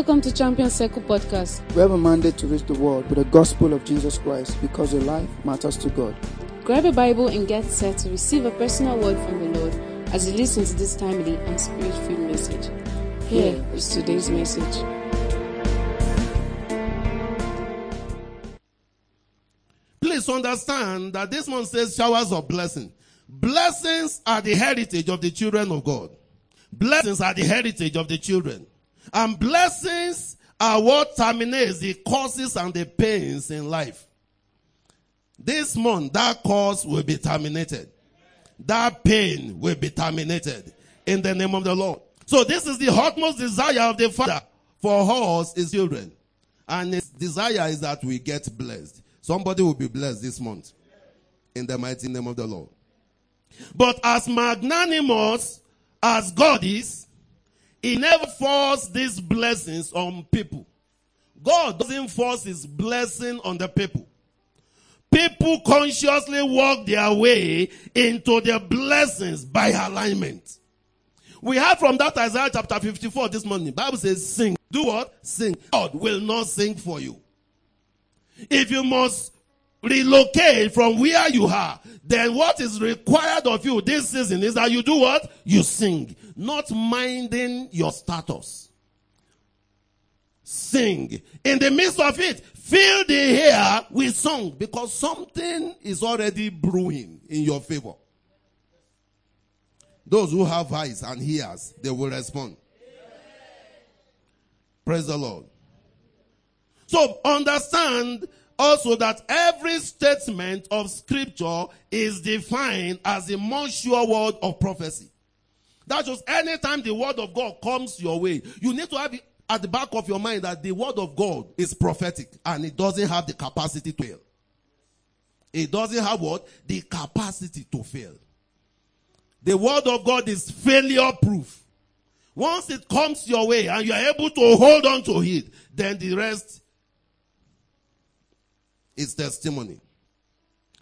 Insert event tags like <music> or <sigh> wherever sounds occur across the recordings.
Welcome to Champion Circle Podcast. We have a mandate to reach the world with the gospel of Jesus Christ because your life matters to God. Grab a Bible and get set to receive a personal word from the Lord as you listen to this timely and spirit filled message. Here is today's message. Please understand that this one says showers of blessing. Blessings are the heritage of the children of God. Blessings are the heritage of the children. And blessings are what terminates the causes and the pains in life. This month, that cause will be terminated. That pain will be terminated in the name of the Lord. So this is the utmost desire of the Father for us, his children. And his desire is that we get blessed. Somebody will be blessed this month in the mighty name of the Lord. But as magnanimous as God is, he never forces these blessings on people. God doesn't force his blessing on the people. People consciously walk their way into their blessings by alignment. We heard from that Isaiah chapter 54 this morning. Bible says sing. Do what? Sing. God will not sing for you. If you must relocate from where you are, then what is required of you this season is that you do what? You sing. Not minding your status. Sing. In the midst of it, fill the air with song because something is already brewing in your favor. Those who have eyes and ears, they will respond. Praise the Lord. So understand also that every statement of scripture is defined as a more sure word of prophecy. That just anytime the word of God comes your way, you need to have it at the back of your mind that the word of God is prophetic and it doesn't have the capacity to fail. It doesn't have what? The capacity to fail. The word of God is failure proof. Once it comes your way and you are able to hold on to it, then the rest is testimony.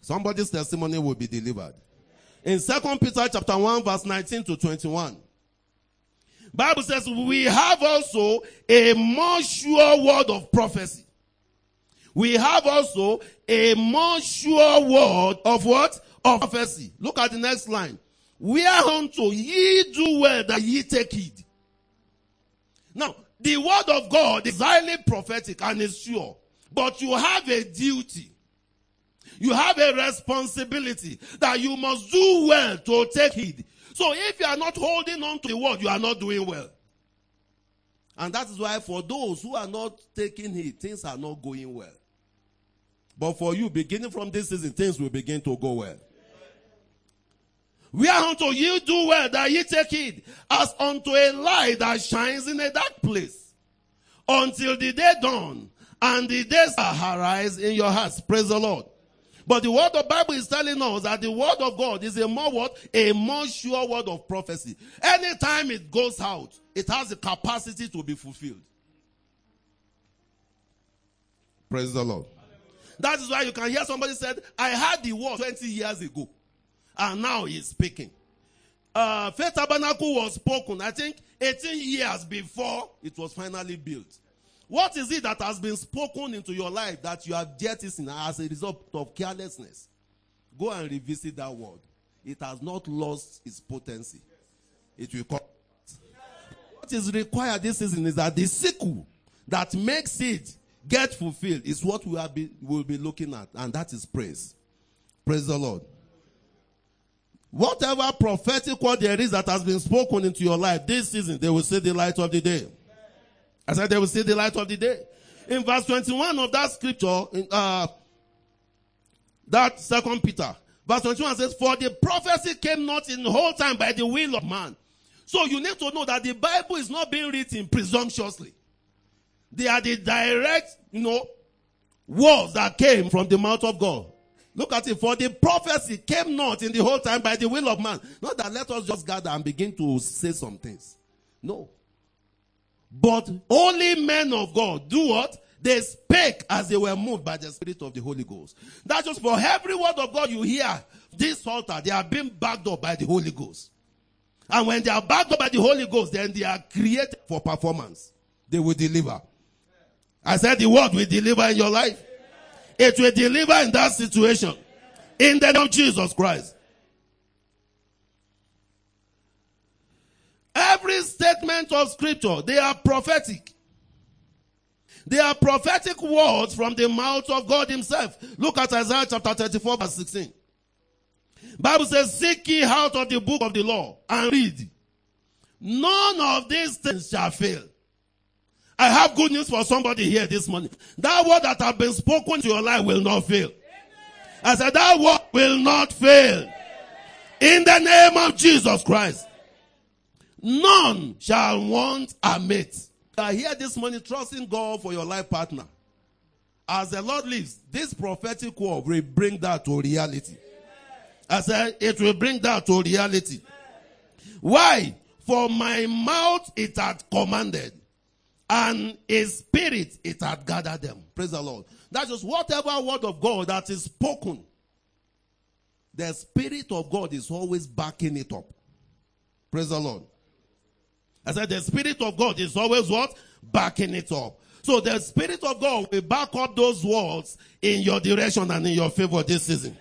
Somebody's testimony will be delivered. In 2 Peter chapter 1 verse 19 to 21. Bible says we have also a more sure word of prophecy. We have also a more sure word of what? Of prophecy. Look at the next line. Whereunto ye do well that ye take heed. Now, the word of God is highly prophetic and is sure. But you have a duty. You have a responsibility that you must do well to take heed. So if you are not holding on to the word, you are not doing well. And that is why for those who are not taking heed, things are not going well. But for you, beginning from this season, things will begin to go well. We are unto you do well that ye take heed, as unto a light that shines in a dark place, until the day dawn, and the days arise in your hearts. Praise the Lord. But the word of Bible is telling us that the word of God is a more what? A more sure word of prophecy. Anytime it goes out, it has the capacity to be fulfilled. Praise the Lord. That is why you can hear somebody said, I had the word 20 years ago. And now he's speaking. Uh, Faith Tabernacle was spoken, I think, 18 years before it was finally built. What is it that has been spoken into your life that you have jettisoned as a result of carelessness? Go and revisit that word. It has not lost its potency. It will come. What is required this season is that the sickle that makes it get fulfilled is what we will be, will be looking at, and that is praise. Praise the Lord. Whatever prophetic word there is that has been spoken into your life this season, they will see the light of the day. I said they will see the light of the day. In verse 21 of that scripture, in, uh, that second Peter, verse 21 says, For the prophecy came not in whole time by the will of man. So you need to know that the Bible is not being written presumptuously. They are the direct, you know, words that came from the mouth of God. Look at it. For the prophecy came not in the whole time by the will of man. Not that let us just gather and begin to say some things. No. But only men of God do what? They spake as they were moved by the Spirit of the Holy Ghost. That's just for every word of God you hear, this altar, they are being backed up by the Holy Ghost. And when they are backed up by the Holy Ghost, then they are created for performance. they will deliver. I said the word will deliver in your life. It will deliver in that situation. In the name of Jesus Christ. Every statement of scripture, they are prophetic. They are prophetic words from the mouth of God himself. Look at Isaiah chapter 34 verse 16. Bible says, seek ye out of the book of the law and read. None of these things shall fail. I have good news for somebody here this morning. That word that have been spoken to your life will not fail. I said that word will not fail. In the name of Jesus Christ. None shall want a mate. Are here this morning trusting God for your life partner. As the Lord lives, this prophetic word will bring that to reality. I said it will bring that to reality. Why? For my mouth it had commanded, and his spirit it had gathered them. Praise the Lord. That is whatever word of God that is spoken. The spirit of God is always backing it up. Praise the Lord. I said the Spirit of God is always what? Backing it up. So the Spirit of God will back up those words in your direction and in your favor this season.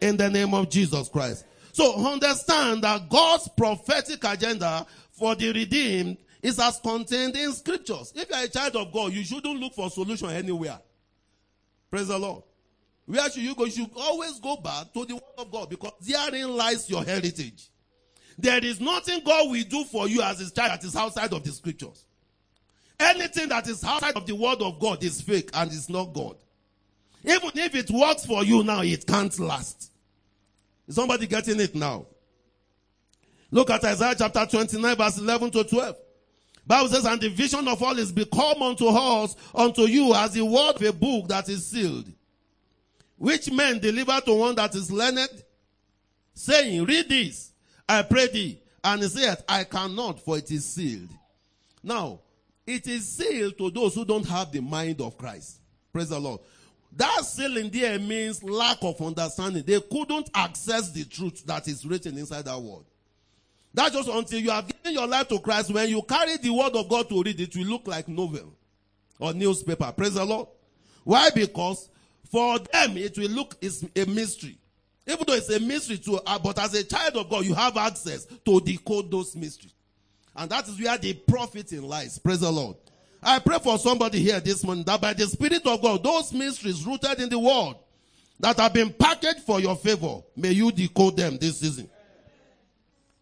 In the name of Jesus Christ. So understand that God's prophetic agenda for the redeemed is as contained in scriptures. If you are a child of God, you shouldn't look for solution anywhere. Praise the Lord. Where should you go? You should always go back to the word of God because therein lies your heritage. There is nothing God will do for you as his child that is outside of the scriptures. Anything that is outside of the word of God is fake and is not God. Even if it works for you now, it can't last. Is somebody getting it now? Look at Isaiah chapter 29 verse 11 to 12. Bible says, and the vision of all is become unto us, unto you as the word of a book that is sealed. Which men deliver to one that is learned, saying, read this, I pray thee. And he said, I cannot, for it is sealed. Now, it is sealed to those who don't have the mind of Christ. Praise the Lord. That sealing there means lack of understanding. They couldn't access the truth that is written inside that word. That's just until you have given your life to Christ. When you carry the word of God to read, it will look like novel or newspaper. Praise the Lord. Why? Because for them it will look is a mystery. Even though it's a mystery to, uh, but as a child of God, you have access to decode those mysteries. And that is where the profit in lies. Praise the Lord. I pray for somebody here this morning that by the Spirit of God, those mysteries rooted in the Word that have been packaged for your favor, may you decode them this season.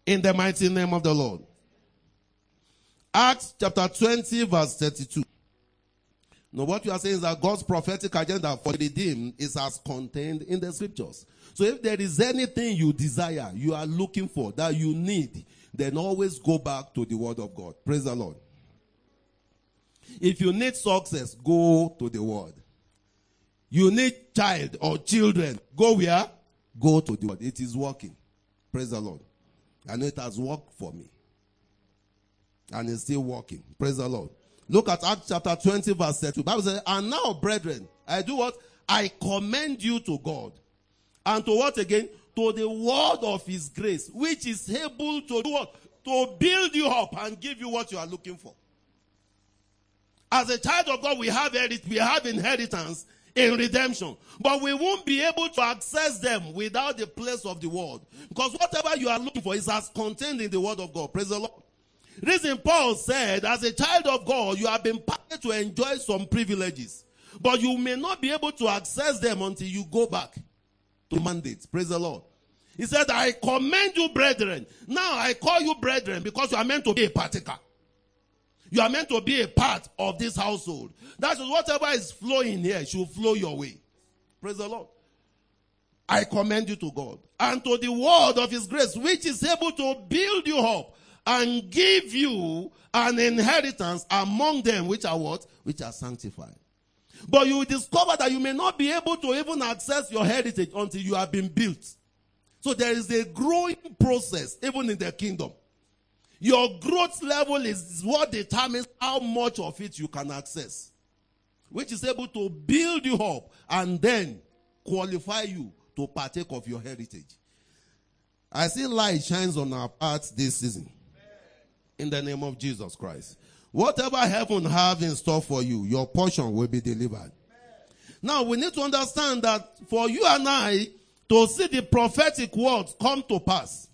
In the mighty name of the Lord. Acts chapter 20 verse 32. Now what you are saying is that God's prophetic agenda for the redeemed is as contained in the scriptures. So if there is anything you desire, you are looking for, that you need, then always go back to the word of God. Praise the Lord. If you need success, go to the word. You need child or children, go where? Go to the word. It is working. Praise the Lord. And it has worked for me. And it's still working. Praise the Lord. Look at Acts chapter 20 verse 32. Bible says, and now brethren, I do what? I commend you to God and to what again? To the word of his grace, which is able to do what? To build you up and give you what you are looking for. As a child of God, we have we have inheritance in redemption. But we won't be able to access them without the place of the word. Because whatever you are looking for is as contained in the word of God. Praise the Lord. Reason Paul said, as a child of God, you have been permitted to enjoy some privileges. But you may not be able to access them until you go back to mandate. Praise the Lord. He said, I commend you, brethren. Now I call you brethren because you are meant to be a partaker. You are meant to be a part of this household. That is whatever is flowing here should flow your way. Praise the Lord. I commend you to God and to the word of his grace, which is able to build you up and give you an inheritance among them which are what? Which are sanctified. But you will discover that you may not be able to even access your heritage until you have been built. So there is a growing process even in the kingdom. Your growth level is what determines how much of it you can access, which is able to build you up and then qualify you to partake of your heritage. I see light shines on our paths this season. In the name of Jesus Christ. Whatever heaven have in store for you, your portion will be delivered. Now we need to understand that for you and I to see the prophetic words come to pass,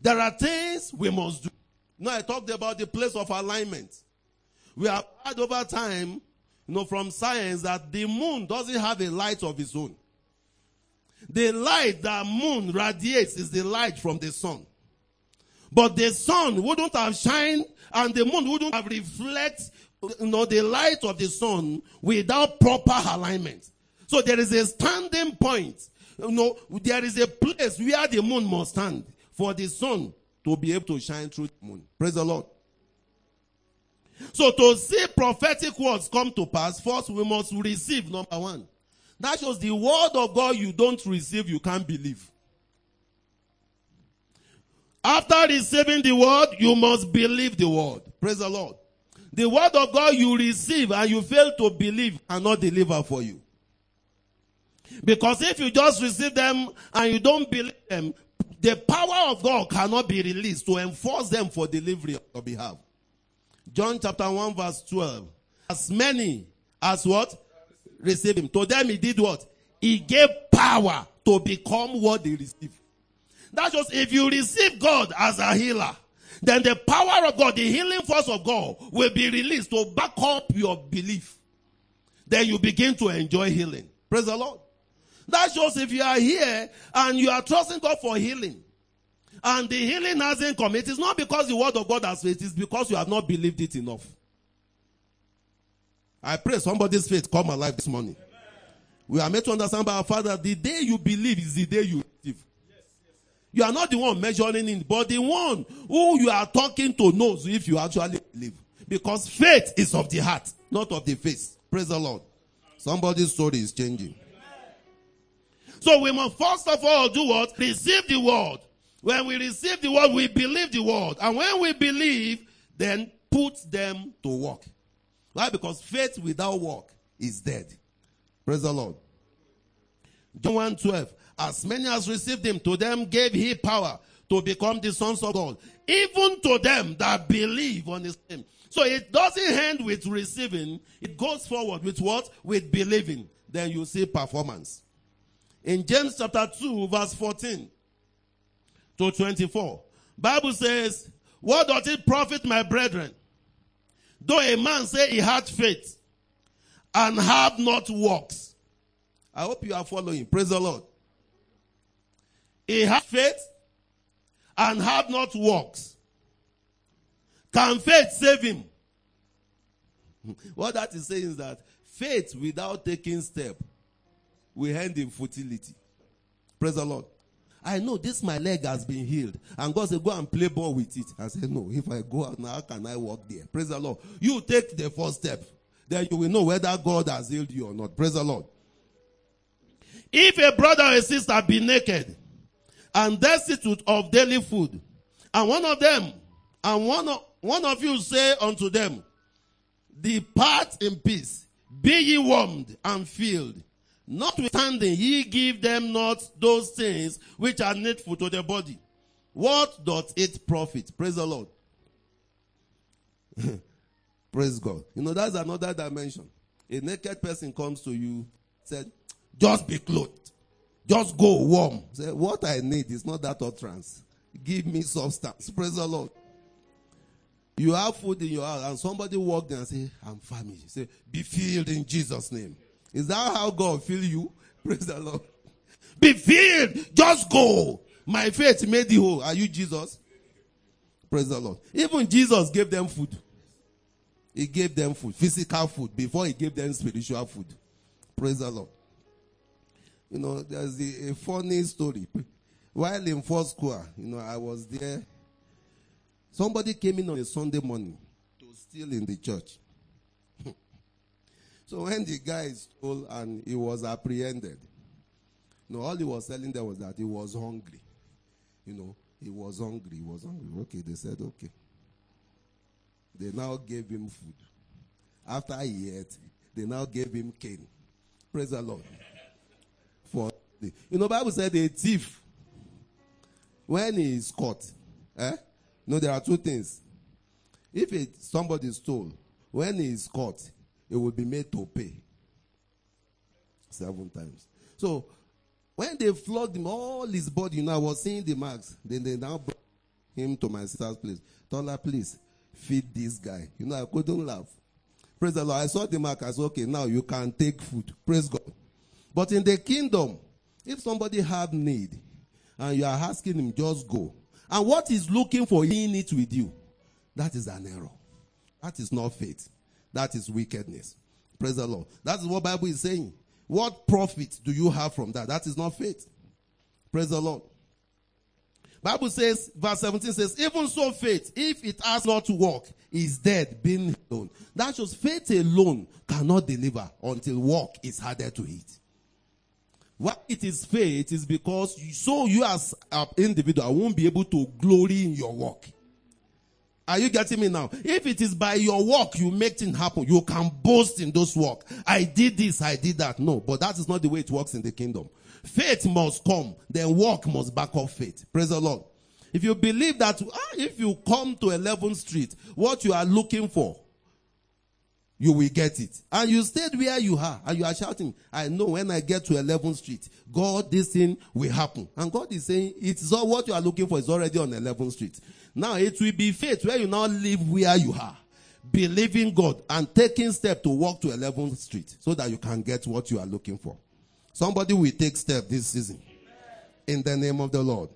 there are things we must do. Now I talked about the place of alignment. We have had over time, you know, from science that the moon doesn't have a light of its own. The light that moon radiates is the light from the sun. But the sun wouldn't have shined and the moon wouldn't have reflect, you know, the light of the sun without proper alignment. So there is a standing point. You know, there is a place where the moon must stand for the sun to be able to shine through the moon. Praise the Lord. So to see prophetic words come to pass, first we must receive number one. That shows the word of God you don't receive, you can't believe. After receiving the word, you must believe the word. Praise the Lord. The word of God you receive and you fail to believe cannot deliver for you. Because if you just receive them and you don't believe them, the power of God cannot be released to enforce them for delivery on your behalf. John chapter 1 verse 12. As many as what? Receive him. To them he did what? He gave power to become what they receive. That just if you receive God as a healer, then the power of God, the healing force of God will be released to back up your belief. Then you begin to enjoy healing. Praise the Lord. That shows if you are here and you are trusting God for healing, and the healing hasn't come, it is not because the word of God has faith, it is because you have not believed it enough. I pray somebody's faith come alive this morning. We are made to understand by our Father, the day you believe is the day you. You are not the one measuring it, but the one who you are talking to knows if you actually believe. Because faith is of the heart, not of the face. Praise the Lord. Somebody's story is changing. So we must first of all do what? Receive the word. When we receive the word, we believe the word. And when we believe, then put them to work. Why? Because faith without work is dead. Praise the Lord. John 1 12. As many as received him, to them gave he power to become the sons of God. Even to them that believe on his name. So it doesn't end with receiving. It goes forward with what? With believing. Then you see performance. In James chapter 2 verse 14 to 24. Bible says, what does it profit my brethren? Though a man say he had faith and have not works. I hope you are following. Praise the Lord. He has faith and have not works. Can faith save him? <laughs> What that is saying is that faith without taking step will end in futility. Praise the Lord. I know this my leg has been healed. And God said, go and play ball with it. I said, no, if I go out now, how can I walk there? Praise the Lord. You take the first step. Then you will know whether God has healed you or not. Praise the Lord. If a brother or a sister be naked and destitute of daily food, and one of them, and one of, one of you say unto them, depart in peace, be ye warmed and filled. Notwithstanding, ye give them not those things which are needful to the body. What doth it profit? Praise the Lord. <laughs> Praise God. You know, that's another dimension. A naked person comes to you, said, just be clothed. Just go warm. Say, what I need is not that utterance. Give me substance. Praise the Lord. You have food in your house and somebody walked in and say, I'm famished. Say, be filled in Jesus' name. Is that how God fill you? <laughs> Praise the Lord. Be filled. Just go. My faith made you whole. Are you Jesus? Praise the Lord. Even Jesus gave them food. He gave them food, physical food, before he gave them spiritual food. Praise the Lord. You know, there's a, funny story. While in first school, you know, I was there. Somebody came in on a Sunday morning to steal in the church. <laughs> so when the guy stole and he was apprehended, you know, all he was telling them was that he was hungry. You know, he was hungry. He was hungry. Okay, they said, okay. They now gave him food. After he ate, they now gave him cane. Praise the Lord. For you know, Bible said a thief, when he is caught, eh? No, there are two things. If it, somebody stole, when he is caught, it will be made to pay. Seven times. So, when they flogged him, all his body, you know, I was seeing the marks. Then they now brought him to my sister's place. Tola, please, feed this guy. You know, I couldn't laugh. Praise the Lord. I saw the mark. I said, okay, now you can take food. Praise God. But in the kingdom, if somebody have need and you are asking him, just go. And what he's looking for, in it with you. That is an error. That is not faith. That is wickedness. Praise the Lord. That is what Bible is saying. What profit do you have from that? That is not faith. Praise the Lord. Bible says, verse 17 says, even so faith, if it has not to work, is dead, being alone. That shows faith alone cannot deliver until work is added to it. Why it is faith is because so you as an individual won't be able to glory in your work. Are you getting me now? If it is by your work you make things happen, you can boast in those work. I did this, I did that. No, but that is not the way it works in the kingdom. Faith must come, then work must back up faith. Praise the Lord. If you believe that, ah, if you come to 11th Street, what you are looking for, you will get it. And you stayed where you are and you are shouting, I know when I get to 11th Street, God, this thing will happen. And God is saying, it's all what you are looking for is already on 11th Street. Now it will be faith where you now live where you are. Believing God and taking step to walk to 11th Street so that you can get what you are looking for. Somebody will take step this season. In the name of the Lord.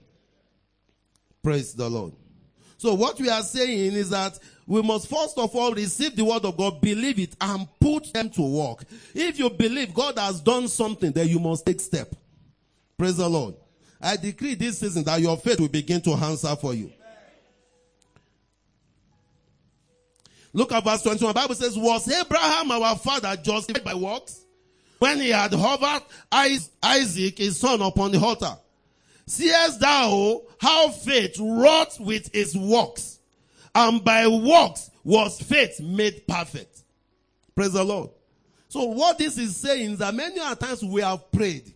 Praise the Lord. So what we are saying is that we must first of all receive the word of God, believe it, and put them to work. If you believe God has done something, then you must take step. Praise the Lord. I decree this season that your faith will begin to answer for you. Look at verse 21. The Bible says, Was Abraham our father justified by works? When he had hovered Isaac, his son, upon the altar. Seest thou oh, how faith wrought with his works? And by works was faith made perfect. Praise the Lord. So what this is saying is that many times we have prayed.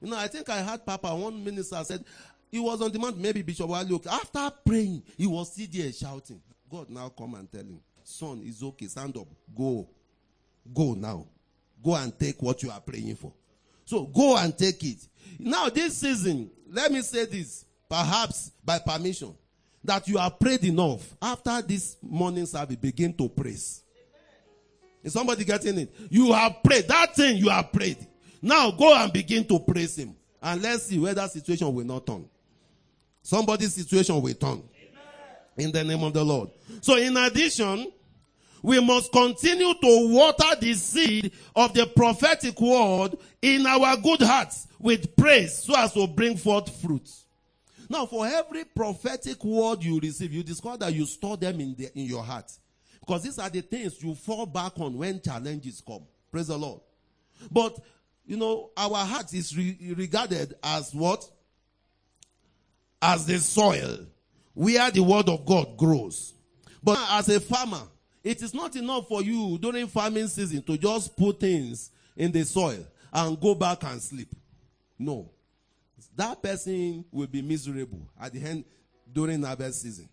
You know, I think I heard Papa, one minister said, he was on demand, maybe Bishop Wale. After praying, he was still there shouting. God now come and tell him, son, it's okay, stand up, go. Go now. Go and take what you are praying for. So go and take it. Now this season, let me say this, perhaps by permission, that you have prayed enough. After this morning service, begin to praise. Is somebody getting it? You have prayed. That thing you have prayed. Now go and begin to praise him. And let's see whether situation will not turn. Somebody's situation will turn. In the name of the Lord. So in addition, we must continue to water the seed of the prophetic word in our good hearts with praise so as to bring forth fruits. Now, for every prophetic word you receive, you discover that you store them in, the, in your heart. Because these are the things you fall back on when challenges come. Praise the Lord. But, you know, our heart is re- regarded as what? As the soil where the word of God grows. But as a farmer, it is not enough for you during farming season to just put things in the soil and go back and sleep. No. That person will be miserable at the end during harvest season.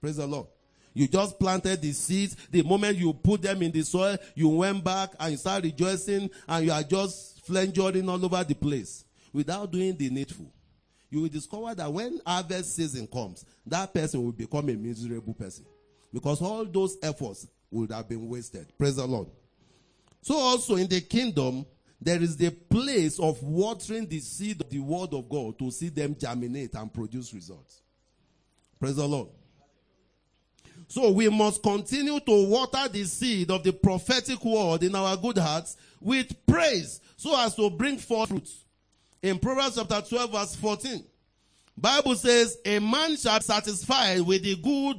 Praise the Lord. You just planted the seeds. The moment you put them in the soil, you went back and you start rejoicing and you are just flanging all over the place without doing the needful. You will discover that when harvest season comes, that person will become a miserable person. Because all those efforts would have been wasted. Praise the Lord. So also in the kingdom, there is the place of watering the seed of the word of God to see them germinate and produce results. Praise the Lord. So we must continue to water the seed of the prophetic word in our good hearts with praise so as to bring forth fruits. In Proverbs chapter 12 verse 14, Bible says, a man shall be satisfied with the good,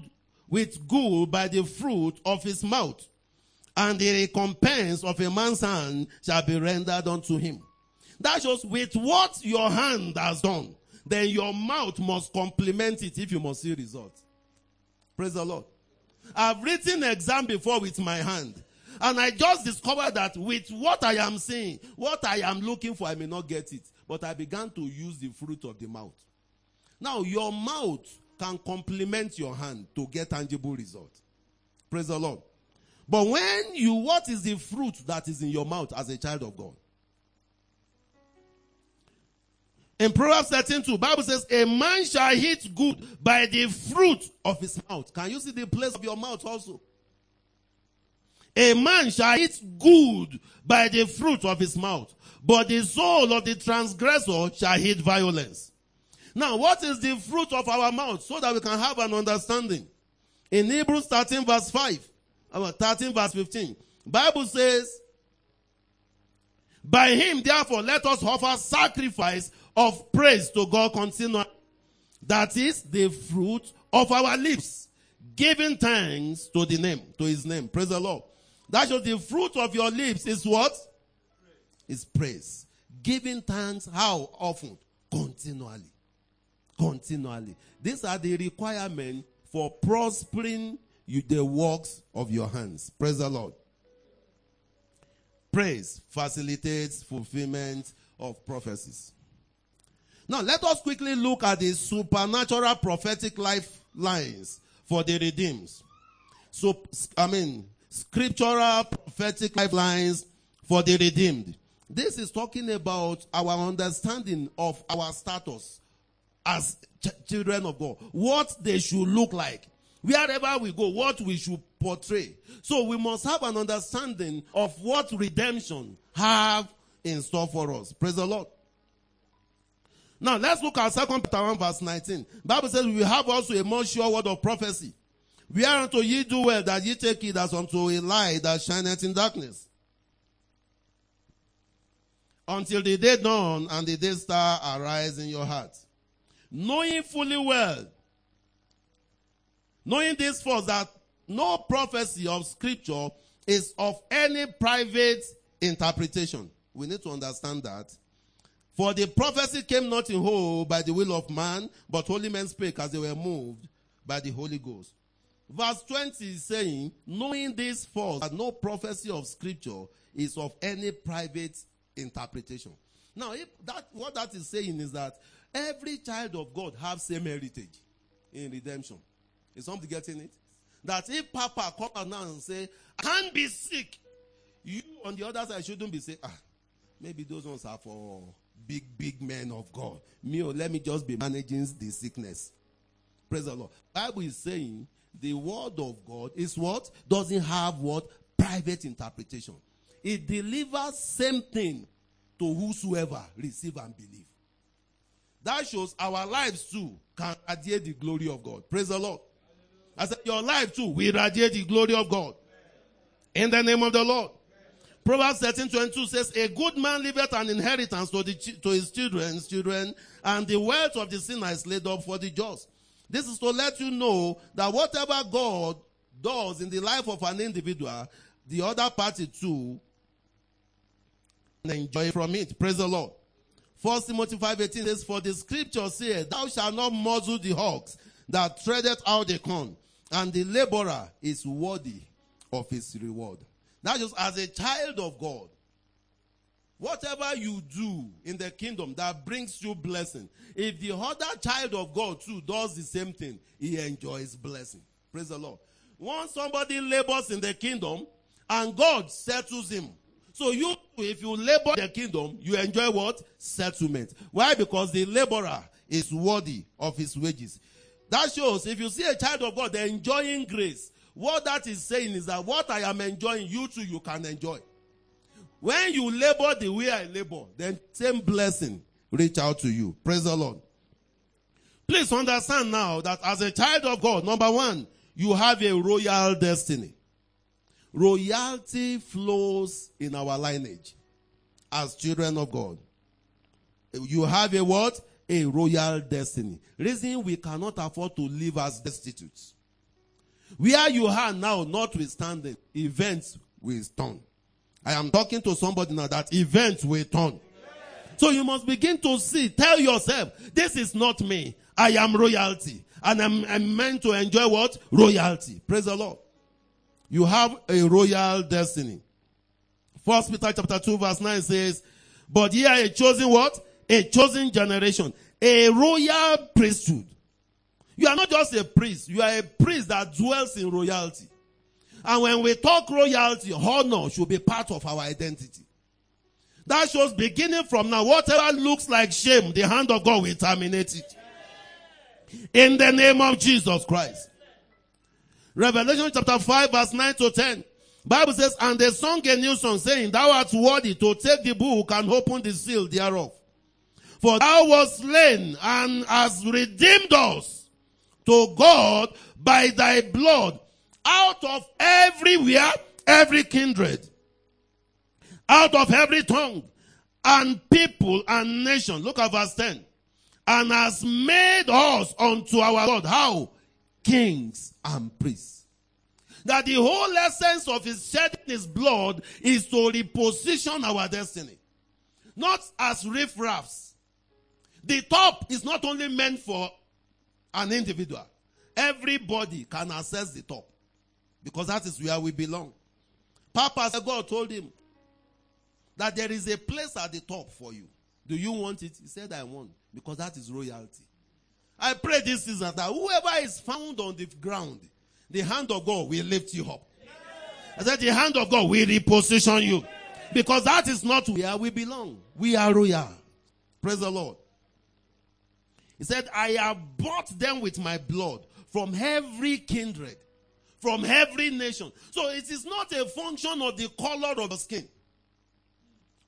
with good by the fruit of his mouth and the recompense of a man's hand shall be rendered unto him. That shows with what your hand has done, then your mouth must complement it if you must see results. Praise the Lord. I've written exam before with my hand. And I just discovered that with what I am saying, what I am looking for, I may not get it. But I began to use the fruit of the mouth. Now, your mouth can complement your hand to get tangible results. Praise the Lord. But when you, what is the fruit that is in your mouth as a child of God? In Proverbs 13 2, Bible says, a man shall eat good by the fruit of his mouth. Can you see the place of your mouth also? A man shall eat good by the fruit of his mouth, but the soul of the transgressor shall eat violence. Now, what is the fruit of our mouth so that we can have an understanding? In Hebrews 13 verse 5, uh, 13 verse 15, Bible says, by him therefore let us offer sacrifice of praise to God continually. That is the fruit of our lips, giving thanks to the name, to his name. Praise the Lord. That shows the fruit of your lips is what? Is praise. Giving thanks how often? Continually. Continually. These are the requirements for prospering you, the works of your hands. Praise the Lord. Praise facilitates fulfillment of prophecies. Now let us quickly look at the supernatural prophetic lifelines for the redeemed. So, I mean, scriptural prophetic lifelines for the redeemed. This is talking about our understanding of our status as ch- children of God. What they should look like. Wherever we go, what we should portray. So we must have an understanding of what redemption have in store for us. Praise the Lord. Now let's look at Second Peter 1 verse 19. Bible says we have also a more sure word of prophecy. Whereunto ye do well that ye take it as unto a light that shineth in darkness. Until the day dawn and the day star arise in your heart. Knowing fully well, knowing this first that no prophecy of scripture is of any private interpretation. We need to understand that. For the prophecy came not in whole by the will of man, but holy men spake as they were moved by the Holy Ghost. Verse 20 is saying, knowing this first, that no prophecy of scripture is of any private interpretation. Now, that, what that is saying is that every child of God have same heritage in redemption. Is somebody getting it? That if Papa come out now and say, I can't be sick, you on the other side shouldn't be saying, ah, maybe those ones are for big, big men of God. Me, oh, let me just be managing the sickness. Praise the Lord. Bible is saying the word of God is what? Doesn't have what? Private interpretation. It delivers same thing to whosoever receive and believe. That shows our lives too can radiate the glory of God. Praise the Lord. I said, your life too will radiate the glory of God. In the name of the Lord. Proverbs 13, 22 says, A good man leaveth an inheritance to, the, to his children's children, and the wealth of the sinner is laid up for the just. This is to let you know that whatever God does in the life of an individual, the other party too enjoy from it. Praise the Lord. First Timothy 5:18 says, For the scripture says, Thou shalt not muzzle the hawks that treadeth out the corn, and the laborer is worthy of his reward. That just as a child of God, whatever you do in the kingdom that brings you blessing, if the other child of God too does the same thing, he enjoys blessing. Praise the Lord. Once somebody labors in the kingdom and God settles him. So you, if you labor the kingdom, you enjoy what? Settlement. Why? Because the laborer is worthy of his wages. That shows if you see a child of God enjoying grace, what that is saying is that what I am enjoying, you too, you can enjoy. When you labor the way I labor, then same blessing reach out to you. Praise the Lord. Please understand now that as a child of God, number one, you have a royal destiny. Royalty flows in our lineage as children of God. You have a what? A royal destiny. Reason we cannot afford to live as destitutes. Where you are now, notwithstanding, events will turn. I am talking to somebody now that events will turn. So you must begin to see, tell yourself, this is not me. I am royalty. And I'm, I'm meant to enjoy what? Royalty. Praise the Lord. You have a royal destiny. First Peter chapter 2 verse 9 says, but ye are a chosen what? A chosen generation. A royal priesthood. You are not just a priest. You are a priest that dwells in royalty. And when we talk royalty, honor should be part of our identity. That shows beginning from now, whatever looks like shame, the hand of God will terminate it. In the name of Jesus Christ. Revelation chapter 5 verse 9 to 10. Bible says, and they sung a new song saying, thou art worthy to take the book and open the seal thereof. For thou wast slain and hast redeemed us to God by thy blood out of everywhere, every kindred, out of every tongue and people and nation. Look at verse 10. And has made us unto our God. How? Kings and priests. That the whole essence of his shedding his blood is to reposition our destiny. Not as riffraffs. The top is not only meant for an individual. Everybody can access the top. Because that is where we belong. Papa God told him that there is a place at the top for you. Do you want it? He said, I want. Because that is royalty. I pray this season that whoever is found on the ground, the hand of God will lift you up. I said, the hand of God will reposition you. Because that is not where we belong. We are royal. Praise the Lord. He said, I have bought them with my blood from every kindred, from every nation. So it is not a function of the color of the skin.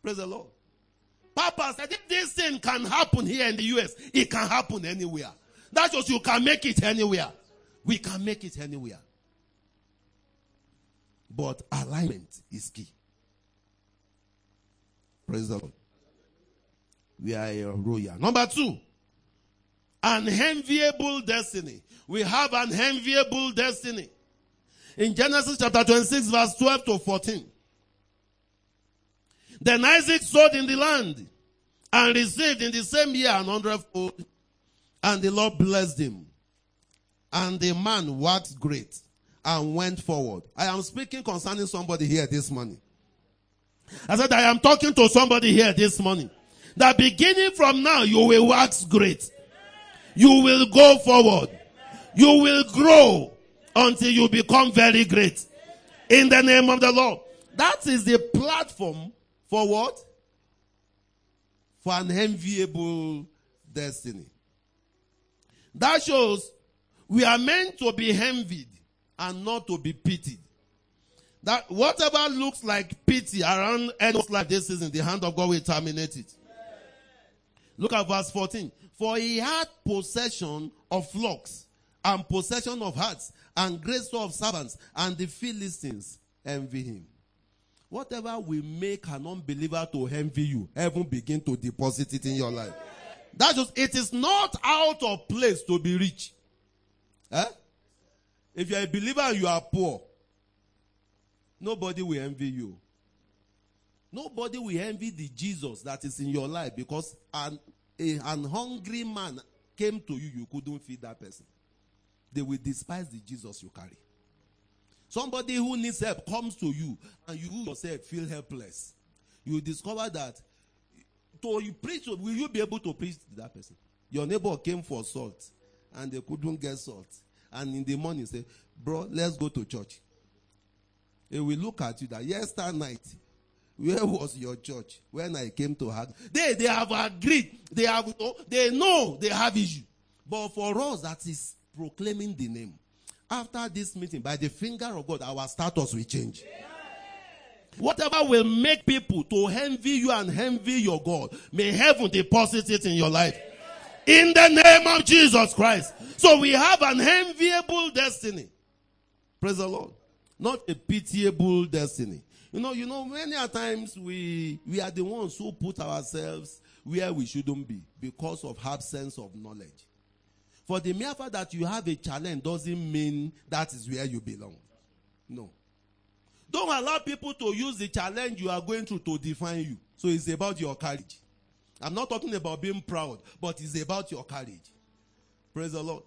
Praise the Lord. Papa said, if this thing can happen here in the US, it can happen anywhere. That's just you can make it anywhere. We can make it anywhere. But alignment is key. Praise the Lord. We are a royal. Number two, an enviable destiny. We have an enviable destiny. In Genesis chapter 26 verse 12 to 14. Then Isaac sowed in the land and received in the same year an hundredfold. And the Lord blessed him. And the man waxed great and went forward. I am speaking concerning somebody here this morning. I said, I am talking to somebody here this morning. That beginning from now, you will wax great. You will go forward. You will grow until you become very great. In the name of the Lord. That is the platform for what? For an enviable destiny. That shows we are meant to be envied and not to be pitied. That whatever looks like pity around any like this is in the hand of God will terminate it. Look at verse 14. For he had possession of flocks and possession of hearts and great store of servants and the Philistines envy him. Whatever will make an unbeliever to envy you, heaven begin to deposit it in your life. That's just it is not out of place to be rich. Eh? If you're a believer you are poor, nobody will envy you. Nobody will envy the Jesus that is in your life because an, a, an hungry man came to you, you couldn't feed that person. They will despise the Jesus you carry. Somebody who needs help comes to you and you yourself feel helpless. You discover that to you preach, will you be able to preach to that person? Your neighbor came for salt and they couldn't get salt. And in the morning say, bro, let's go to church. They will look at you that yesterday night, where was your church when I came to her? They, they have agreed. They have, oh, they know they have issue. But for us, that is proclaiming the name. After this meeting, by the finger of God, our status will change. Whatever will make people to envy you and envy your God, may heaven deposit it in your life. In the name of Jesus Christ. So we have an enviable destiny. Praise the Lord. Not a pitiable destiny. You know, you know, many a times we, we are the ones who put ourselves where we shouldn't be because of absence of knowledge. For the mere fact that you have a challenge doesn't mean that is where you belong. No. Don't allow people to use the challenge you are going through to define you. So it's about your courage. I'm not talking about being proud, but it's about your courage. Praise the Lord.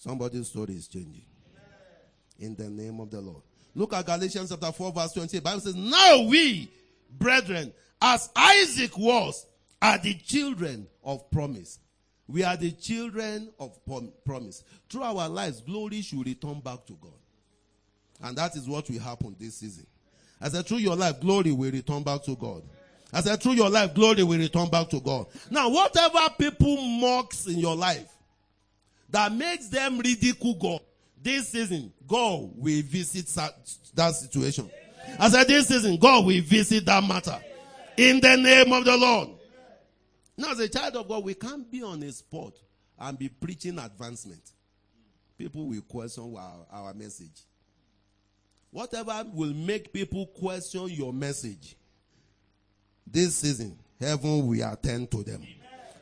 Somebody's story is changing. In the name of the Lord. Look at Galatians chapter 4 verse 28. Bible says, Now we, brethren, as Isaac was, are the children of promise. We are the children of promise. Through our lives, glory should return back to God. And that is what will happen this season. I said, through your life, glory will return back to God. I said, through your life, glory will return back to God. Now, whatever people mocks in your life that makes them ridicule God, this season, God will visit that situation. I said, this season, God will visit that matter. In the name of the Lord. Now, as a child of God, we can't be on a spot and be preaching advancement. People will question our, our message. Whatever will make people question your message, this season, heaven will attend to them.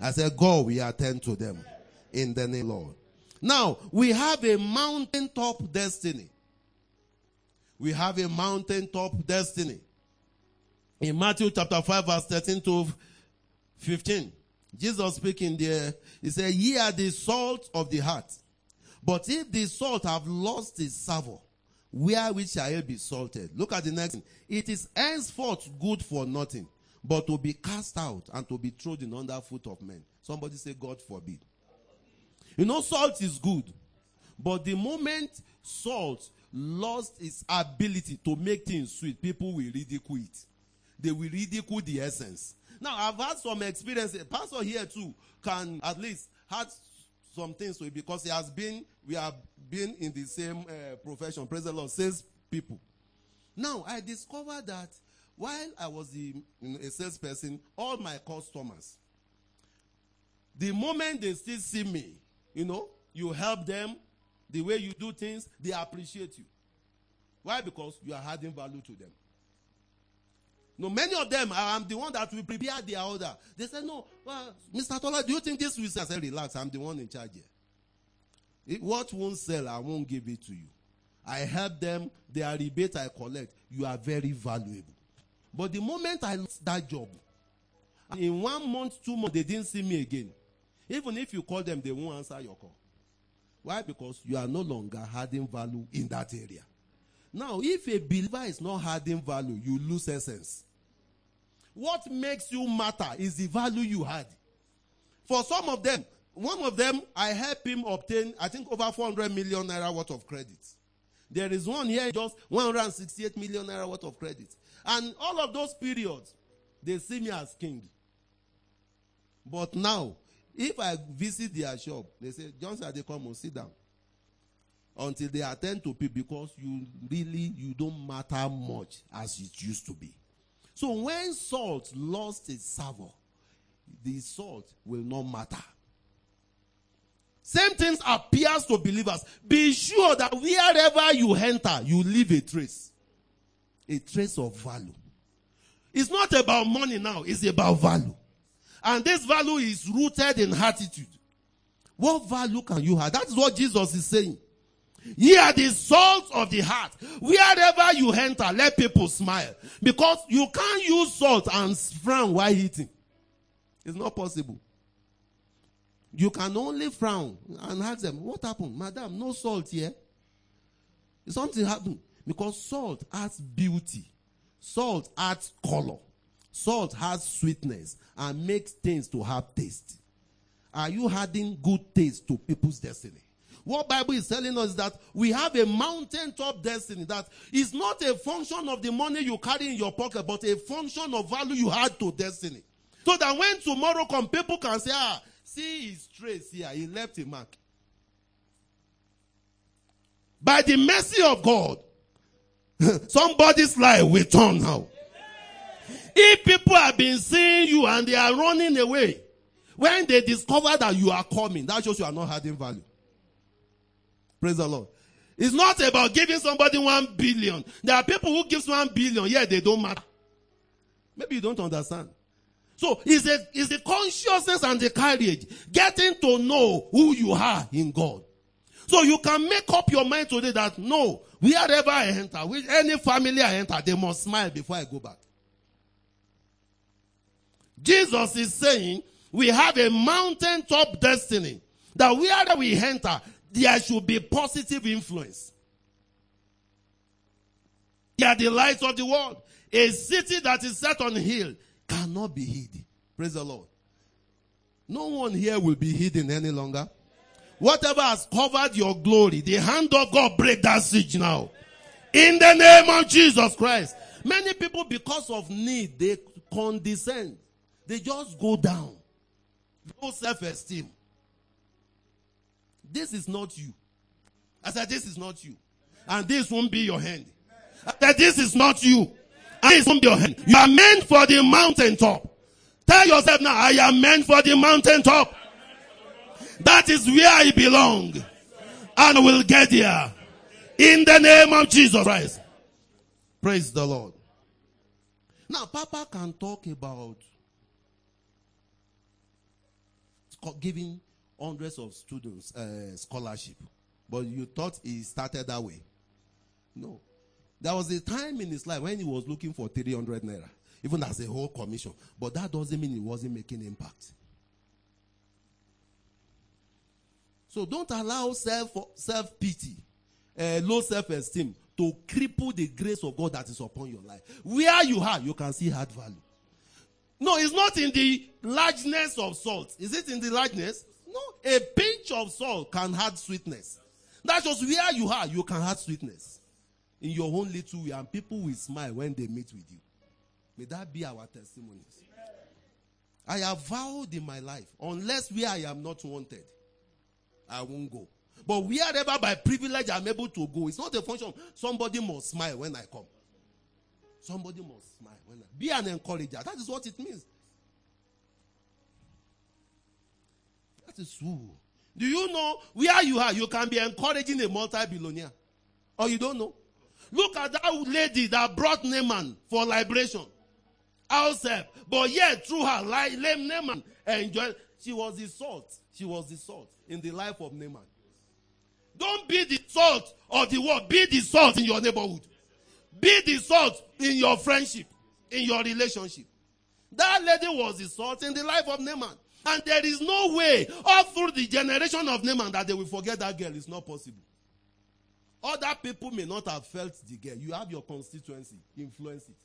I said, God will attend to them in the name of the Lord. Now, we have a mountaintop destiny. We have a mountaintop destiny. In Matthew chapter 5 verse 13 to 15, Jesus speaking there, he said, ye are the salt of the heart. But if the salt have lost its savor, wherewith shall it be salted? Look at the next thing. It is henceforth good for nothing, but to be cast out and to be trodden under foot of men. Somebody say, God forbid. You know, salt is good. But the moment salt lost its ability to make things sweet, people will ridicule it. They will ridicule the essence. Now, I've had some experience. A pastor here too can at least had some things it because he has been, we have been in the same uh, profession. Praise the Lord, sales people. Now, I discovered that while I was the, you know, a salesperson, all my customers, the moment they still see me, you know, you help them, the way you do things, they appreciate you. Why? Because you are adding value to them. No, many of them, I am the one that will prepare the order. They say, no, well, Mr. Tola, do you think this will sell? Relax, I'm the one in charge here. It, what won't sell, I won't give it to you. I help them, their rebate I collect, you are very valuable. But the moment I lost that job, in one month, two months, they didn't see me again. Even if you call them, they won't answer your call. Why? Because you are no longer adding value in that area. Now, if a believer is not adding value, you lose essence. What makes you matter is the value you had. For some of them, one of them, I helped him obtain, I think, over 400 million naira worth of credit. There is one here, just 168 million naira worth of credit. And all of those periods, they see me as king. But now, if I visit their shop, they say, Johnson, they come and sit down. Until they attend to people because you really, you don't matter much as it used to be. So when salt lost its savor, the salt will not matter. Same things appears to believers. Be sure that wherever you enter, you leave a trace. A trace of value. It's not about money now, it's about value. And this value is rooted in attitude. What value can you have? That's what Jesus is saying. Ye are the salt of the heart. Wherever you enter, let people smile. Because you can't use salt and frown while eating. It's not possible. You can only frown and ask them, what happened? Madam, no salt here. Something happened. Because salt has beauty. Salt adds color. Salt has sweetness and makes things to have taste. Are you adding good taste to people's destiny? What Bible is telling us is that we have a mountaintop destiny that is not a function of the money you carry in your pocket, but a function of value you add to destiny. So that when tomorrow come, people can say, ah, see his trace here, he left a mark. By the mercy of God, <laughs> somebody's life will turn now. If people have been seeing you and they are running away, when they discover that you are coming, that shows you are not adding value. Praise the Lord. It's not about giving somebody one billion. There are people who gives one billion, yeah, they don't matter. Maybe you don't understand. So it's a it's the consciousness and the courage, getting to know who you are in God. So you can make up your mind today that no, wherever I enter, with any family I enter, they must smile before I go back. Jesus is saying we have a mountaintop destiny that wherever we enter, there should be positive influence. They are the lights of the world. A city that is set on a hill cannot be hid. Praise the Lord. No one here will be hidden any longer. Whatever has covered your glory, the hand of God break that siege now. In the name of Jesus Christ. Many people, because of need, they condescend. They just go down. No self-esteem. This is not you. I said, this is not you. And this won't be your hand. I said, this is not you. And this won't be your hand. You are meant for the mountaintop. Tell yourself now, I am meant for the mountaintop. That is where I belong. And will get there. In the name of Jesus Christ. Praise the Lord. Now, Papa can talk about giving hundreds of students uh, scholarship, but you thought he started that way. No. There was a time in his life when he was looking for 300 naira, even as a whole commission, but that doesn't mean he wasn't making impact. So don't allow self self pity, uh, low self esteem to cripple the grace of God that is upon your life. Where you are, you can see hard value. No, it's not in the largeness of salt. Is it in the largeness? No, a pinch of salt can add sweetness. That's just where you are, you can add sweetness in your own little way, and people will smile when they meet with you. May that be our testimonies. I have vowed in my life, unless where I am not wanted, I won't go. But wherever by privilege I'm able to go, it's not a function. Somebody must smile when I come. Somebody must smile be an encourager. That is what it means. That is who. Do you know where you are? You can be encouraging a multi-billionaire. Or you don't know? Look at that lady that brought Naaman for liberation. Ourselves. But yet, through her, lame Naaman enjoyed. She was the salt. She was the salt in the life of Naaman. Don't be the salt of the world. Be the salt in your neighborhood. Be the salt in your friendship, in your relationship. That lady was the salt in the life of Naaman. And there is no way, all through the generation of Naaman, that they will forget that girl. It's not possible. Other people may not have felt the girl. You have your constituency. Influence it.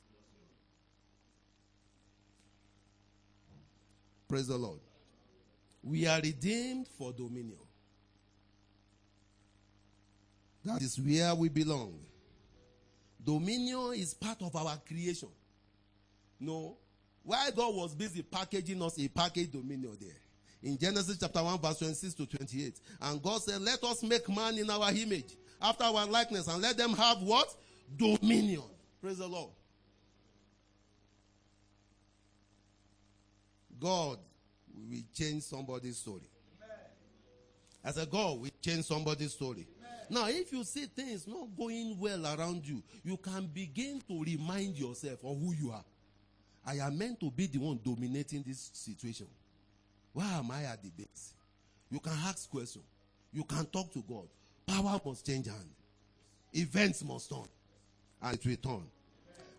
Praise the Lord. We are redeemed for dominion. That is where we belong. Dominion is part of our creation. No. Why God was busy packaging us, a package dominion there. In Genesis chapter 1, verse 26 to 28. And God said, Let us make man in our image, after our likeness, and let them have what? Dominion. Praise the Lord. God will change somebody's story. As a God will change somebody's story. Now, if you see things not going well around you, you can begin to remind yourself of who you are. I am meant to be the one dominating this situation. Why am I at the base? You can ask questions. You can talk to God. Power must change hand. Events must turn. And it will turn.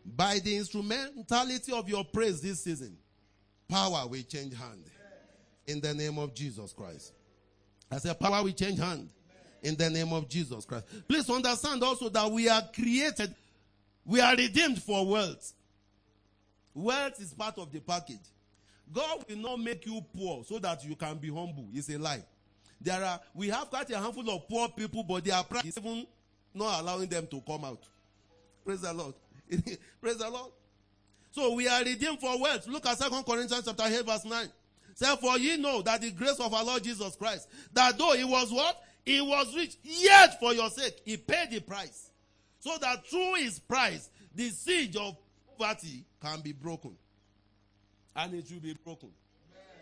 By the instrumentality of your praise this season, power will change hand. In the name of Jesus Christ. I said, power will change hand in the name of Jesus Christ. Please understand also that we are created, we are redeemed for wealth. Wealth is part of the package. God will not make you poor so that you can be humble. It's a lie. There are, we have quite a handful of poor people, but their pride is even not allowing them to come out. Praise the Lord. <laughs> Praise the Lord. So we are redeemed for wealth. Look at Second Corinthians chapter 8 verse 9. Say, for ye know that the grace of our Lord Jesus Christ, that though he was what? He was rich, yet for your sake, he paid the price. So that through his price, the siege of poverty can be broken. And it will be broken.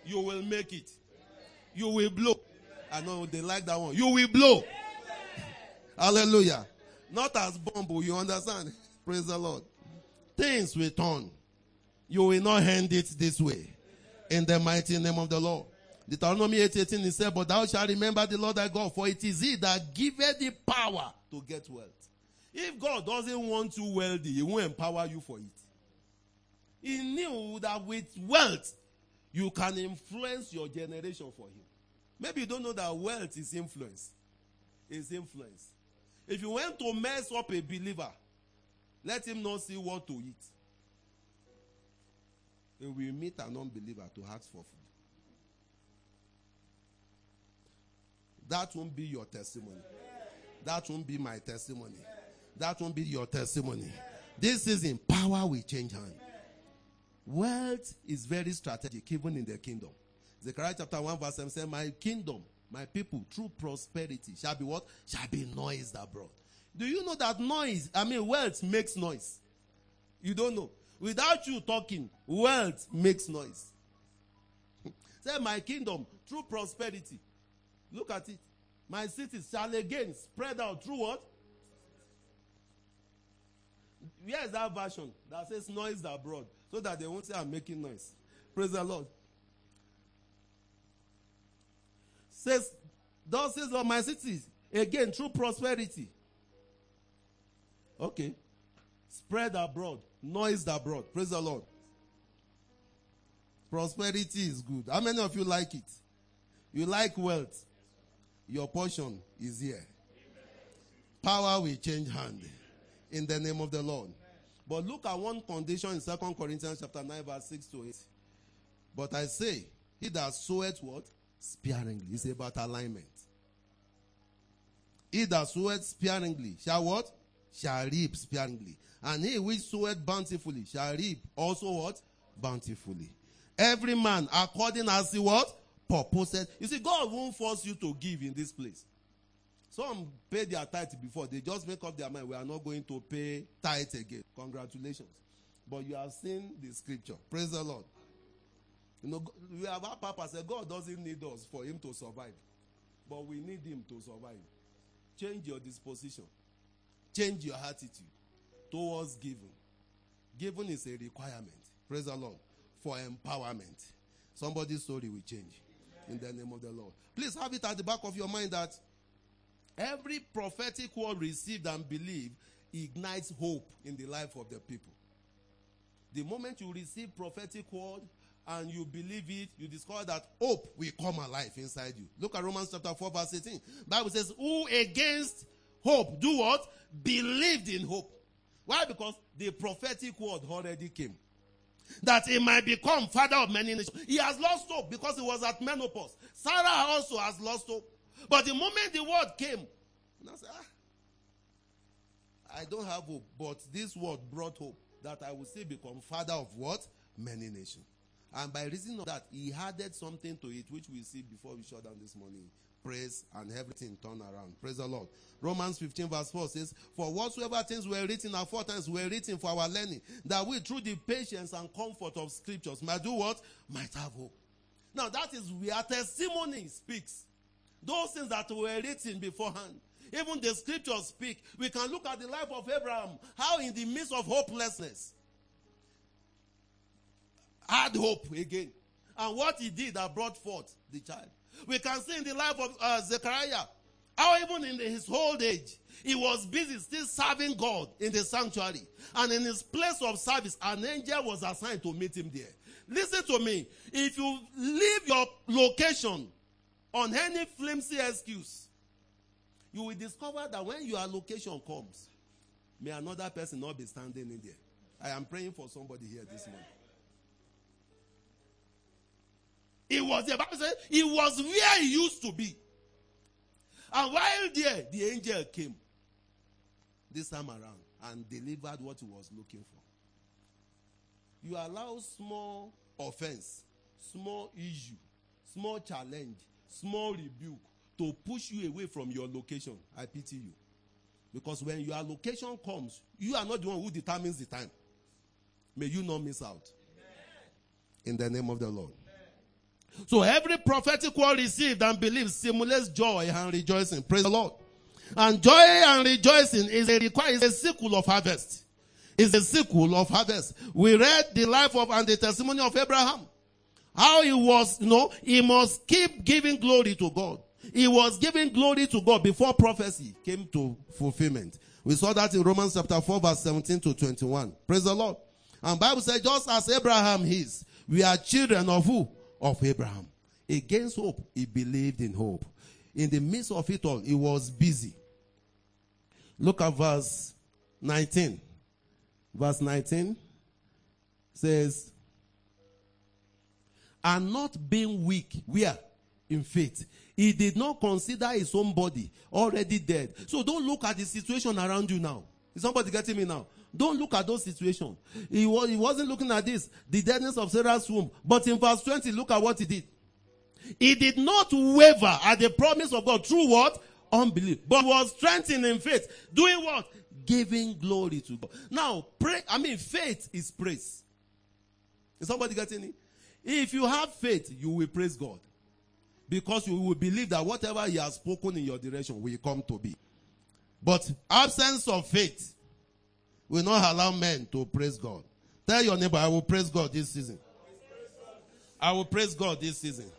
You will make it. You will blow. I know they like that one. You will blow. Hallelujah. Not as bumble, you understand? <laughs> Praise the Lord. Things will turn. You will not hand it this way. In the mighty name of the Lord. Deuteronomy 8 18 he said, But thou shalt remember the Lord thy God, for it is he that giveth the power to get wealth. If God doesn't want you wealthy, he won't empower you for it. He knew that with wealth, you can influence your generation for him. Maybe you don't know that wealth is influence. Is influence. If you want to mess up a believer, let him not see what to eat. He will meet an unbeliever to ask for food. That won't be your testimony. That won't be my testimony. That won't be your testimony. This is in power we change hand. Wealth is very strategic, even in the kingdom. Zechariah chapter 1, verse 7 says, My kingdom, my people, through prosperity, shall be what? Shall be noised abroad. Do you know that noise, I mean, wealth makes noise? You don't know. Without you talking, wealth makes noise. <laughs> Say, My kingdom, through prosperity. Look at it. My cities shall again spread out through what? Where is that version that says noise abroad? So that they won't say I'm making noise. Praise the Lord. Says, thus says of my cities, again through prosperity. Okay. Spread abroad, noise abroad. Praise the Lord. Prosperity is good. How many of you like it? You like wealth? Your portion is here. Power will change hand in the name of the Lord. But look at one condition in Second Corinthians chapter 9, verse 6 to 8. But I say, he that soweth what? Sparingly. It's about alignment. He that soweth sparingly shall what? Shall reap sparingly. And he which soweth bountifully shall reap also what? Bountifully. Every man according as he what? Purposed. You see, God won't force you to give in this place. Some pay their tithe before. They just make up their mind. We are not going to pay tithe again. Congratulations. But you have seen the scripture. Praise the Lord. You know, we have our papa said God doesn't need us for him to survive. But we need him to survive. Change your disposition. Change your attitude towards giving. Giving is a requirement. Praise the Lord. For empowerment. Somebody's story will change. In the name of the Lord. Please have it at the back of your mind that Every prophetic word received and believed ignites hope in the life of the people. The moment you receive prophetic word and you believe it, you discover that hope will come alive inside you. Look at Romans chapter 4 verse 18. Bible says, who against hope do what? Believed in hope. Why? Because the prophetic word already came. That he might become father of many nations. He has lost hope because he was at menopause. Sarah also has lost hope. But the moment the word came, I said, ah, I don't have hope, but this word brought hope that I will still become father of what? Many nations. And by reason of that, he added something to it, which we see before we shut down this morning. Praise and everything turn around. Praise the Lord. Romans 15 verse 4 says, For whatsoever things were written aforetime were written for our learning, that we through the patience and comfort of scriptures might do what? Might have hope. Now that is where testimony speaks. Those things that were written beforehand. Even the scriptures speak. We can look at the life of Abraham, how in the midst of hopelessness, had hope again. And what he did that brought forth the child. We can see in the life of uh, Zechariah, how even in his old age, he was busy still serving God in the sanctuary. And in his place of service, an angel was assigned to meet him there. Listen to me. If you leave your location on any flimsy excuse, you will discover that when your location comes, may another person not be standing in there. I am praying for somebody here this morning. It was the Bible said it was where he used to be. And while there, the angel came this time around and delivered what he was looking for. You allow small offense, small issue, small challenge, small rebuke to push you away from your location. I pity you. Because when your location comes, you are not the one who determines the time. May you not miss out. In the name of the Lord. So every prophetic word received and believed simulates joy and rejoicing. Praise the Lord. And joy and rejoicing is a require is a sequel of harvest. Is a sequel of harvest. We read the life of and the testimony of Abraham. How he was, you know, he must keep giving glory to God. He was giving glory to God before prophecy came to fulfillment. We saw that in Romans chapter 4 verse 17 to 21. Praise the Lord. And Bible says just as Abraham is, we are children of who? Of Abraham. Against hope, he believed in hope. In the midst of it all, he was busy. Look at verse 19. Verse 19 says, and not being weak, where? in faith. He did not consider his own body already dead. So don't look at the situation around you now. Is somebody getting me now? Don't look at those situations. He, was, he wasn't looking at this, the deadness of Sarah's womb. But in verse 20, look at what he did. He did not waver at the promise of God through what? Unbelief. But was strengthened in faith. Doing what? Giving glory to God. Now, pray, I mean, faith is praise. Is somebody getting it? If you have faith, you will praise God. Because you will believe that whatever He has spoken in your direction will come to be. But absence of faith will not allow men to praise God. Tell your neighbor, I will praise God this season. I will praise God this season.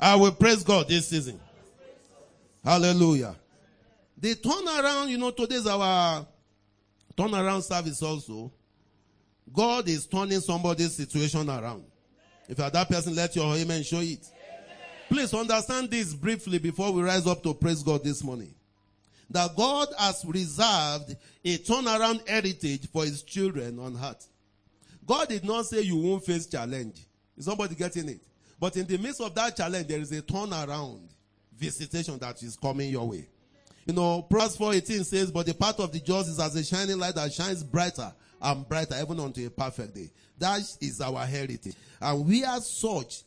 I will praise God this season. Hallelujah. The turnaround, you know, today's our turnaround service also. God is turning somebody's situation around. If you are that person, let your amen show it. Please understand this briefly before we rise up to praise God this morning. That God has reserved a turnaround heritage for his children on earth. God did not say you won't face challenge. Is somebody getting it? But in the midst of that challenge, there is a turnaround visitation that is coming your way. You know, Proverbs 4.18 says, But the path of the just is as a shining light that shines brighter and brighter, even unto a perfect day. That is our heritage. And we are such,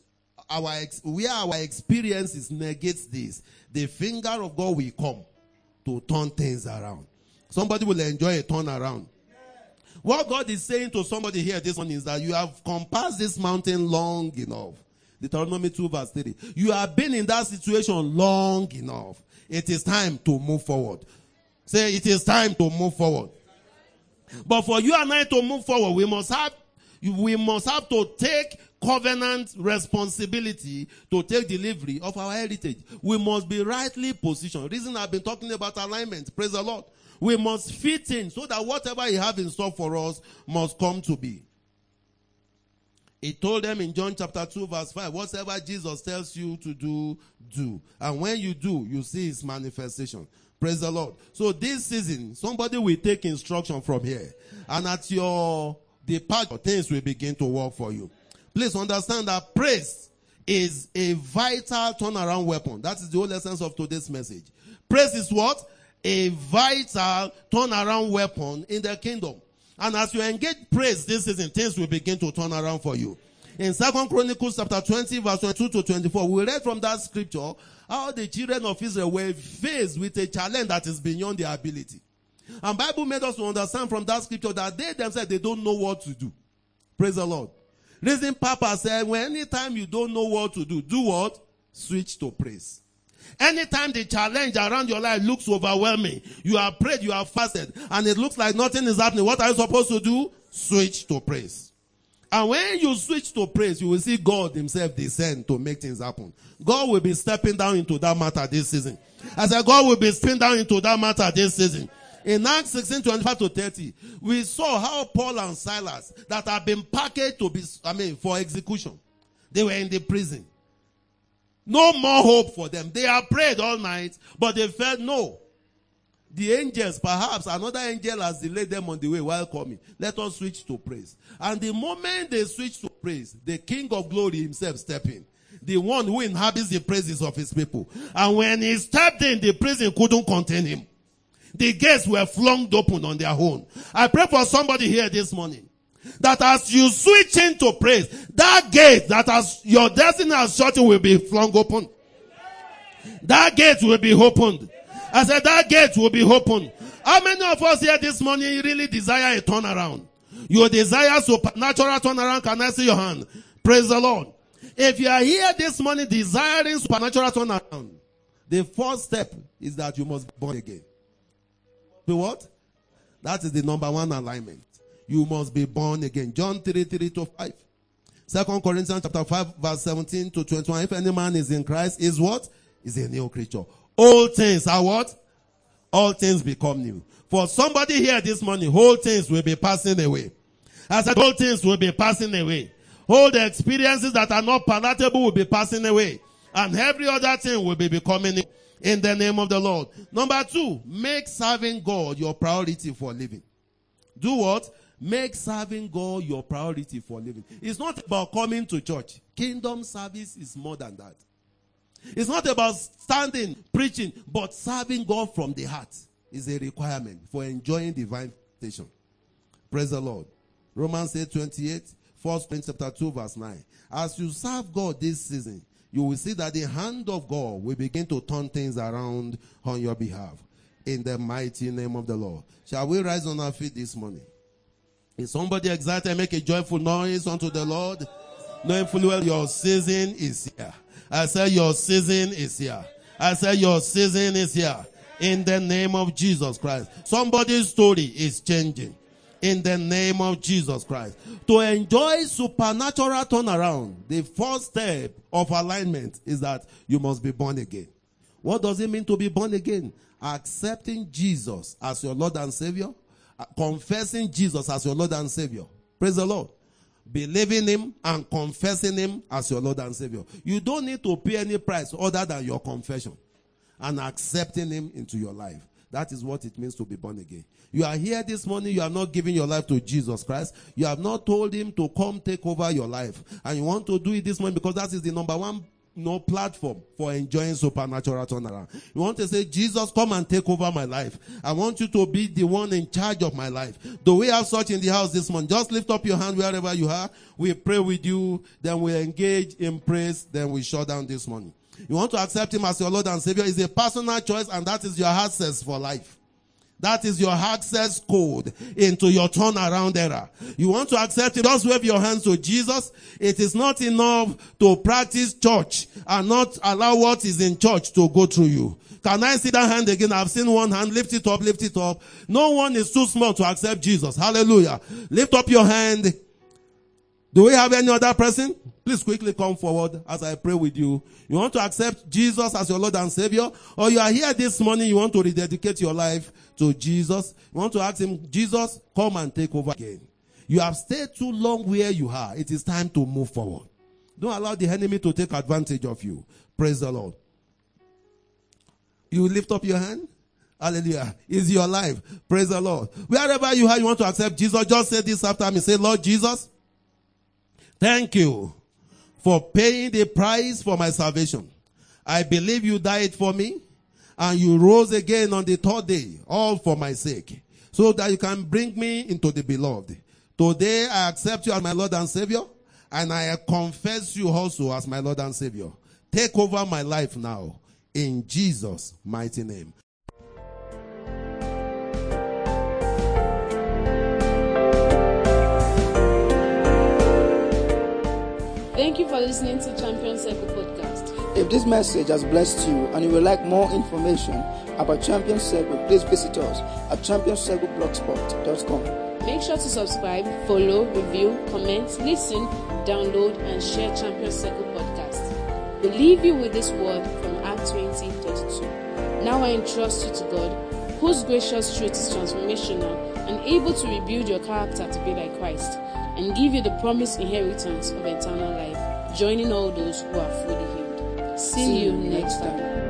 our where our experiences negates this, the finger of God will come to turn things around. Somebody will enjoy a turnaround. What God is saying to somebody here this one is that you have compassed this mountain long enough. Deuteronomy 2 verse 3. You have been in that situation long enough. It is time to move forward. Say, it is time to move forward. But for you and I to move forward, we must have, we must have to take covenant responsibility to take delivery of our heritage. We must be rightly positioned. Reason I've been talking about alignment. Praise the Lord. We must fit in so that whatever He have in store for us must come to be. He told them in John chapter 2 verse 5, whatever Jesus tells you to do, do. And when you do, you see his manifestation. Praise the Lord. So this season, somebody will take instruction from here. And at your departure, things will begin to work for you. Please understand that praise is a vital turnaround weapon. That is the whole essence of today's message. Praise is what? A vital turnaround weapon in the kingdom. And as you engage praise this season, things will begin to turn around for you. In Second Chronicles chapter 20 verse 22 to 24, we read from that scripture how the children of Israel were faced with a challenge that is beyond their ability. And Bible made us to understand from that scripture that they themselves, they don't know what to do. Praise the Lord. Reason Papa said, when anytime you don't know what to do, do what? Switch to praise. Anytime the challenge around your life looks overwhelming, you have prayed, you have fasted, and it looks like nothing is happening. What are you supposed to do? Switch to praise. And when you switch to praise, you will see God himself descend to make things happen. God will be stepping down into that matter this season. I said, God will be stepping down into that matter this season. In Acts 16, 25 to 30, we saw how Paul and Silas that had been packaged to be, I mean, for execution. They were in the prison. No more hope for them. They have prayed all night, but they felt no. The angels, perhaps another angel has delayed them on the way while coming. Let us switch to praise. And the moment they switch to praise, the King of glory himself stepped in. The one who inhabits the praises of his people. And when he stepped in, the prison couldn't contain him. The gates were flung open on their own. I pray for somebody here this morning that as you switch into praise, that gate that as your destiny has shut will be flung open. That gate will be opened. I said that gate will be opened. How many of us here this morning really desire a turnaround? Your desire supernatural turnaround, can I see your hand? Praise the Lord. If you are here this morning desiring supernatural turnaround, the first step is that you must be born again. The what? That is the number one alignment you must be born again. John 3, 3 to 5. Second Corinthians chapter 5 verse 17 to 21. If any man is in Christ, is what? Is a new creature. All things are what? All things become new. For somebody here this morning, all things will be passing away. I said all things will be passing away. All the experiences that are not palatable will be passing away. And every other thing will be becoming in the name of the Lord. Number two, make serving God your priority for living. Do what? Make serving God your priority for living. It's not about coming to church. Kingdom service is more than that. It's not about standing, preaching, but serving God from the heart is a requirement for enjoying divine station. Praise the Lord. Romans 8 28, 1 chapter 2, verse 9. As you serve God this season, you will see that the hand of God will begin to turn things around on your behalf. In the mighty name of the Lord. Shall we rise on our feet this morning? Is somebody excited? Make a joyful noise unto the Lord. Knowing fully well your season is here. I say your season is here. I say your season is here. In the name of Jesus Christ. Somebody's story is changing. In the name of Jesus Christ. To enjoy supernatural turnaround, the first step of alignment is that you must be born again. What does it mean to be born again? Accepting Jesus as your Lord and Savior uh, confessing Jesus as your Lord and Savior. Praise the Lord. Believing Him and confessing Him as your Lord and Savior. You don't need to pay any price other than your confession and accepting Him into your life. That is what it means to be born again. You are here this morning, you are not giving your life to Jesus Christ. You have not told Him to come take over your life. And you want to do it this morning because that is the number one no platform for enjoying supernatural turnaround. You want to say, Jesus, come and take over my life. I want you to be the one in charge of my life. Do we have such in the house this morning? Just lift up your hand wherever you are. We pray with you. Then we engage in praise. Then we shut down this morning. You want to accept Him as your Lord and Savior. is a personal choice and that is your access for life. That is your access code into your turnaround era. You want to accept it, just wave your hands to Jesus. It is not enough to practice church and not allow what is in church to go through you. Can I see that hand again? I've seen one hand. Lift it up, lift it up. No one is too small to accept Jesus. Hallelujah. Lift up your hand. Do we have any other person? Please quickly come forward as I pray with you. You want to accept Jesus as your Lord and Savior? Or you are here this morning, you want to rededicate your life to Jesus? You want to ask Him, Jesus, come and take over again. You have stayed too long where you are. It is time to move forward. Don't allow the enemy to take advantage of you. Praise the Lord. You lift up your hand. Hallelujah. Is your life. Praise the Lord. Wherever you are, you want to accept Jesus, just say this after me. Say, Lord Jesus, thank you for paying the price for my salvation. I believe you died for me and you rose again on the third day, all for my sake, so that you can bring me into the beloved. Today I accept you as my Lord and Savior and I confess you also as my Lord and Savior. Take over my life now in Jesus' mighty name. Thank you for listening to Champion Circle podcast. If this message has blessed you and you would like more information about Champion Circle, please visit us at championcircleblogspot.com. Make sure to subscribe, follow, review, comment, listen, download, and share Champion Circle podcast. We leave you with this word from Acts 20 32. Now I entrust you to God, whose gracious truth is transformational and able to rebuild your character to be like Christ and give you the promised inheritance of eternal life, joining all those who are fully healed. See, you next time.